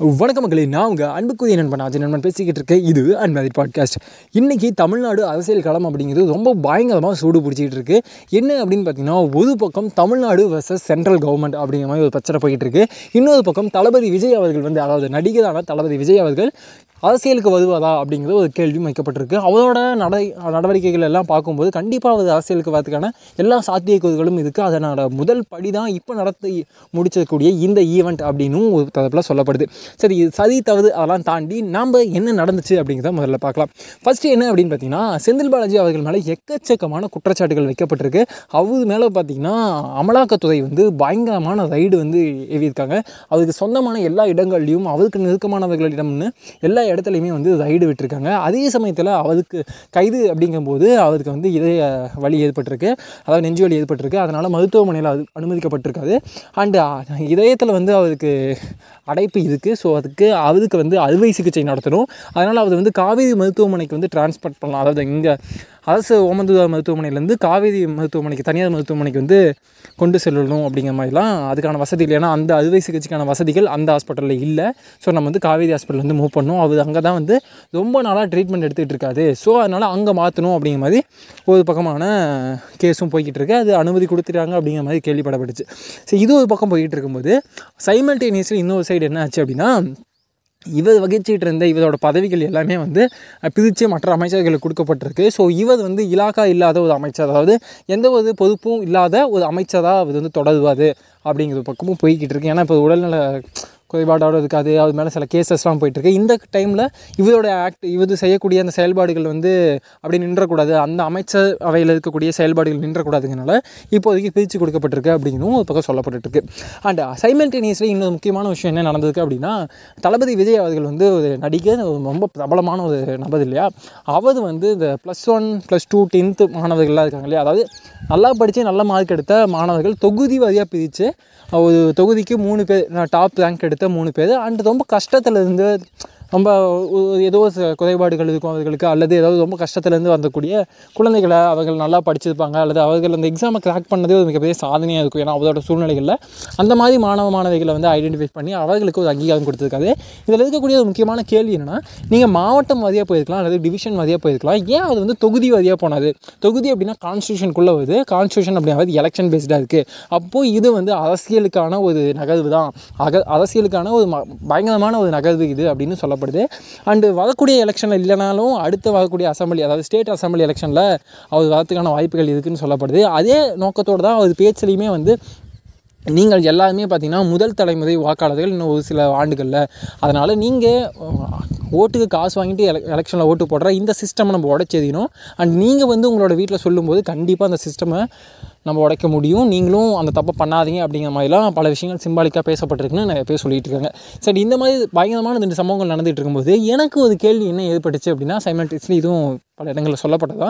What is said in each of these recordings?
வணக்கம் மக்களே நான் உங்கள் அன்புக்குரிய நண்பன் அஜய் நண்பன் பேசிக்கிட்டு இருக்கேன் இது அன்மதி பாட்காஸ்ட் இன்றைக்கி தமிழ்நாடு அரசியல் களம் அப்படிங்கிறது ரொம்ப பயங்கரமாக சூடு பிடிச்சிக்கிட்டு இருக்குது என்ன அப்படின்னு பார்த்தீங்கன்னா ஒரு பக்கம் தமிழ்நாடு வர்சஸ் சென்ட்ரல் கவர்மெண்ட் அப்படிங்கிற மாதிரி ஒரு பிரச்சனை போயிட்டு இருக்கு. இன்னொரு பக்கம் தளபதி விஜய் அவர்கள் வந்து அதாவது நடிகரான தளபதி விஜய் அவர்கள் அரசியலுக்கு வருவதா அப்படிங்கிற ஒரு கேள்வியும் வைக்கப்பட்டிருக்கு. அவரோட நடை நடவடிக்கைகள் எல்லாம் பார்க்கும்போது கண்டிப்பாக அவர் அரசியலுக்கு வரதுக்கான எல்லா சாத்தியக்கூறுகளும் இருக்குது அதனோட முதல் படி தான் இப்போ நடத்தி முடிச்சக்கூடிய இந்த ஈவெண்ட் அப்படின்னும் ஒரு தரப்பில் சொல்லப்படுது. சரி இது சதி தவறு அதெல்லாம் தாண்டி நாம் என்ன நடந்துச்சு அப்படிங்கிறத முதல்ல பார்க்கலாம். ஃபஸ்ட்டு என்ன அப்படின்னு பார்த்தீங்கன்னா செந்தில் பாலாஜி அவர்கள் மேலே எக்கச்சக்கமான குற்றச்சாட்டுகள் வைக்கப்பட்டிருக்கு. அவர் மேலே பார்த்தீங்கன்னா அமலாக்கத்துறை வந்து பயங்கரமான ரைடு வந்து எழுதியிருக்காங்க அவருக்கு சொந்தமான எல்லா இடங்கள்லையும் அவருக்கு நெருக்கமானவர்களிடம்னு எல்லா இடத்துலையுமே வந்து ரைடு விட்டுருக்காங்க. அதே சமயத்தில் அவருக்கு கைது அப்படிங்கும்போது அவருக்கு வந்து இதய வலி ஏற்பட்டிருக்கு. அதாவது நெஞ்சு வலி ஏற்பட்டிருக்கு. அதனால் மருத்துவமனையில் அது அனுமதிக்கப்பட்டிருக்காது. அண்டு இதயத்தில் வந்து அவருக்கு அடைப்பு இருக்குது ஸோ அதுக்கு அவருக்கு வந்து அறுவை சிகிச்சை நடத்தணும். அதனால் அவர் வந்து காவேரி மருத்துவமனைக்கு வந்து டிரான்ஸ்போர்ட் பண்ணலாம். அதாவது இங்கே அரசு ஓமந்தூதா மருத்துவமனையிலேருந்து காவேரி மருத்துவமனைக்கு தனியார் மருத்துவமனைக்கு வந்து கொண்டு செல்லணும் அப்படிங்கிற மாதிரிலாம் அதுக்கான வசதி இல்லை. ஏன்னா அந்த அறுவை சிகிச்சைக்கான வசதிகள் அந்த ஹாஸ்பிட்டலில் இல்லை. ஸோ நம்ம வந்து காவேரி ஹாஸ்பிட்டல் வந்து மூவ் பண்ணோம். அவர் அங்கே தான் வந்து ரொம்ப நாளாக ட்ரீட்மெண்ட் எடுத்துகிட்டு இருக்காது ஸோ அதனால் அங்கே மாற்றணும் அப்படிங்கிற மாதிரி ஒரு பக்கமான கேஸும் போய்கிட்டு இருக்கு. அது அனுமதி கொடுத்துட்டாங்க அப்படிங்கிற மாதிரி கேள்விப்படப்பட்டுச்சு. ஸோ இது ஒரு பக்கம் போய்கிட்டு இருக்கும்போது சைமல்டேனியஸில் இன்னொரு சைடு என்ன ஆச்சு அப்படின்னா இவர் வகிச்சிட்டு இருந்த இவரோட பதவிகள் எல்லாமே வந்து பிரித்து மற்ற அமைச்சர்களுக்கு கொடுக்கப்பட்டிருக்கு. ஸோ இவர் வந்து இலாக்கா இல்லாத ஒரு அமைச்சர். அதாவது எந்த ஒரு பொறுப்பும் இல்லாத ஒரு அமைச்சராக அவர் வந்து தொடருவார் அப்படிங்கிற பக்கமும் போய்கிட்டு இருக்கு. ஏன்னா இப்போ உடல்நல குறைபாடோடு இருக்காது. அது மேலே சில கேசஸ்லாம் போயிட்டுருக்கு. இந்த டைமில் இவரோட ஆக்ட் இவர் செய்யக்கூடிய அந்த செயல்பாடுகள் வந்து அப்படி நின்றக்கூடாது. அந்த அமைச்சர் அவையில் இருக்கக்கூடிய செயல்பாடுகள் நின்றக்கூடாதுங்கனால இப்போதைக்கு பிரித்து கொடுக்கப்பட்டிருக்கு அப்படிங்கிறதும் ஒரு பக்கம் சொல்லப்பட்டுருக்கு. அண்ட் சைமல்டேனியஸ்லி இன்னொரு முக்கியமான விஷயம் என்ன நடந்திருக்கு அப்படின்னா தளபதி விஜய் அவர்கள் வந்து ஒரு நடிகர் ரொம்ப பிரபலமான ஒரு நபர் இல்லையா? அவர் வந்து இந்த plus one plus two tenth மாணவர்கள்லாம் இருக்காங்க இல்லையா? அதாவது நல்லா படித்து நல்ல மார்க் எடுத்த மாணவர்கள் தொகுதி வாரியாக பிரித்து ஒரு தொகுதிக்கு மூணு பேர் டாப் ரேங்க் எடுத்து மூணு பேர். அண்ட் ரொம்ப கஷ்டத்தில் இருந்து ரொம்ப ஏதோ குறைபாடுகள் இருக்கும் அவர்களுக்கு அல்லது ஏதாவது ரொம்ப கஷ்டத்துலேருந்து வந்தக்கூடிய குழந்தைகளை அவர்கள் நல்லா படிச்சிருப்பாங்க அல்லது அவர்கள் அந்த எக்ஸாமை கிராக் பண்ணதே ஒரு மிகப்பெரிய சாதனையாக இருக்கும். ஏன்னா அவரோட சூழ்நிலைகளில் அந்த மாதிரி மாணவ மாணவிகளை வந்து ஐடென்டிஃபை பண்ணி அவர்களுக்கு ஒரு அங்கீகாரம் கொடுத்துருக்காது இதில் இருக்கக்கூடிய ஒரு முக்கியமான கேள்வி என்னென்னா நீங்கள் மாவட்டம் வாரியாக போயிருக்கலாம் அல்லது டிவிஷன் வாரியாக போயிருக்கலாம். ஏன் அது வந்து தொகுதி வாரியாக போனது தொகுதி அப்படின்னா கான்ஸ்டியூஷனுக்குள்ளே வருது. கான்ஸ்டியூஷன் அப்படிங்கிறது எலெக்ஷன் பேஸ்டாக இருக்குது அப்போது இது வந்து அரசியலுக்கான ஒரு நகர்வு தான். அக அரசியலுக்கான ஒரு பயங்கரமான ஒரு நகர்வு இது அப்படின்னு சொல்ல சொல்லப்படுது. அண்டு வரக்கூடிய எலெக்ஷனில் இல்லைனாலும் அடுத்து வரக்கூடிய அசம்பிளி அதாவது ஸ்டேட் அசம்பிளி எலெக்ஷனில் அவர் வரத்துக்கான வாய்ப்புகள் இருக்குதுன்னு சொல்லப்படுது. அதே நோக்கத்தோடு தான் அவர் பேச்சுலையுமே வந்து நீங்கள் எல்லாருமே பார்த்தீங்கன்னா முதல் தலைமுறை வாக்காளர்கள் இன்னும் ஒரு சில ஆண்டுகளில். அதனால் நீங்கள் ஓட்டுக்கு காசு வாங்கிட்டு எலெ எலெக்ஷனில் ஓட்டு போடுற இந்த சிஸ்டம் நம்ம உடச்செறியணும். அண்ட் நீங்கள் வந்து உங்களோட வீட்டில் சொல்லும்போது கண்டிப்பாக அந்த சிஸ்டமை நம்ம உடைக்க முடியும். நீங்களும் அந்த தப்பை பண்ணாதீங்க அப்படிங்கிற மாதிரிலாம் பல விஷயங்கள் சிம்பாலிக்காக பேசப்பட்டிருக்குன்னு நிறைய பேர் சொல்லிட்டு இருக்காங்க. சரி இந்த மாதிரி பயங்கரமான ரெண்டு சம்பவங்கள் நடந்துகிட்டு இருக்கும்போது எனக்கு ஒரு கேள்வி என்ன ஏற்பட்டுச்சு அப்படின்னா சைமல்டேஸ்லி இதுவும் பல இடங்களில் சொல்லப்பட்டதா?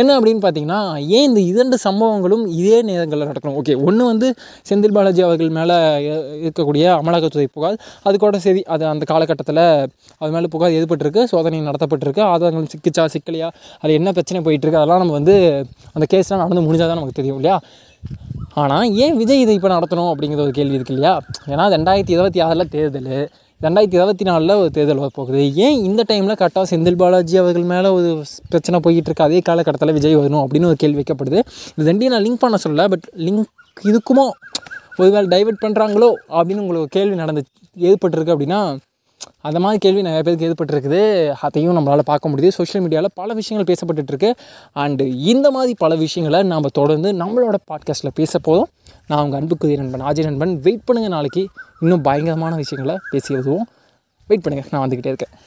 என்ன அப்படின்னு பார்த்தீங்கன்னா ஏன் இந்த இரண்டு சம்பவங்களும் இதே நேரங்களில் நடக்கணும்? ஓகே ஒன்று வந்து செந்தில் பாலாஜி அவர்கள் மேலே இருக்கக்கூடிய அமலாக்கத்துறை புகார் அது கூட சரி அது அந்த காலகட்டத்தில் அது மேலே புகார் ஏற்பட்டிருக்கு சோதனை நடத்தப்பட்டிருக்கு ஆதாரங்கள் சிக்கிச்சா சிக்கலையா அது என்ன பிரச்சனை போயிட்டுருக்கு அதெல்லாம் நம்ம வந்து அந்த கேஸ்லாம் நடந்து முடிஞ்சால் தான் நமக்கு தெரியும் இல்லையா? ஆனால் ஏன் விஜய் இதை இப்போ நடத்தணும் அப்படிங்கிற ஒரு கேள்வி இருக்கு இல்லையா? ஏன்னா ரெண்டாயிரத்தி இருபத்தி ஆறில் தேர்தல் ரெண்டாயிரத்தி இருபத்தி நாலில் ஒரு தேர்தல் வரப்போகுது ஏன் இந்த டைமில் கரெக்டாக செந்தில் பாலாஜி அவர்கள் மேலே ஒரு பிரச்சனை போய்கிட்டு இருக்கு அதே காலகட்டத்தில் விஜய் வரணும் அப்படின்னு ஒரு கேள்வி வைக்கப்படுது. இது ரெண்டையும் நான் லிங்க் பண்ண சொல்லலை பட் லிங்க் இதுக்குமோ ஒருவேளை டைவெர்ட் பண்ணுறாங்களோ அப்படின்னு உங்களுக்கு கேள்வி நடந்து ஏற்பட்டிருக்கு அப்படின்னா அந்த மாதிரி கேள்வி நிறைய பேருக்கு ஏற்பட்டிருக்குது அதையும் நம்மளால் பார்க்க முடியுது. சோஷியல் மீடியாவில் பல விஷயங்கள் பேசப்பட்டுருக்கு அண்டு இந்த மாதிரி பல விஷயங்களை நாம் தொடர்ந்து நம்மளோட பாட்காஸ்ட்டில் பேச போதும் நான் உங்கள் அன்புக்குரிய நண்பன் ஆஜய் நண்பன். வெயிட் பண்ணுங்கள் நாளைக்கு. இன்னும் பயங்கரமான விஷயங்களை பேசி எழுதுவோம். வெயிட் பண்ணுங்கள் நான் வந்துக்கிட்டே இருக்கேன்.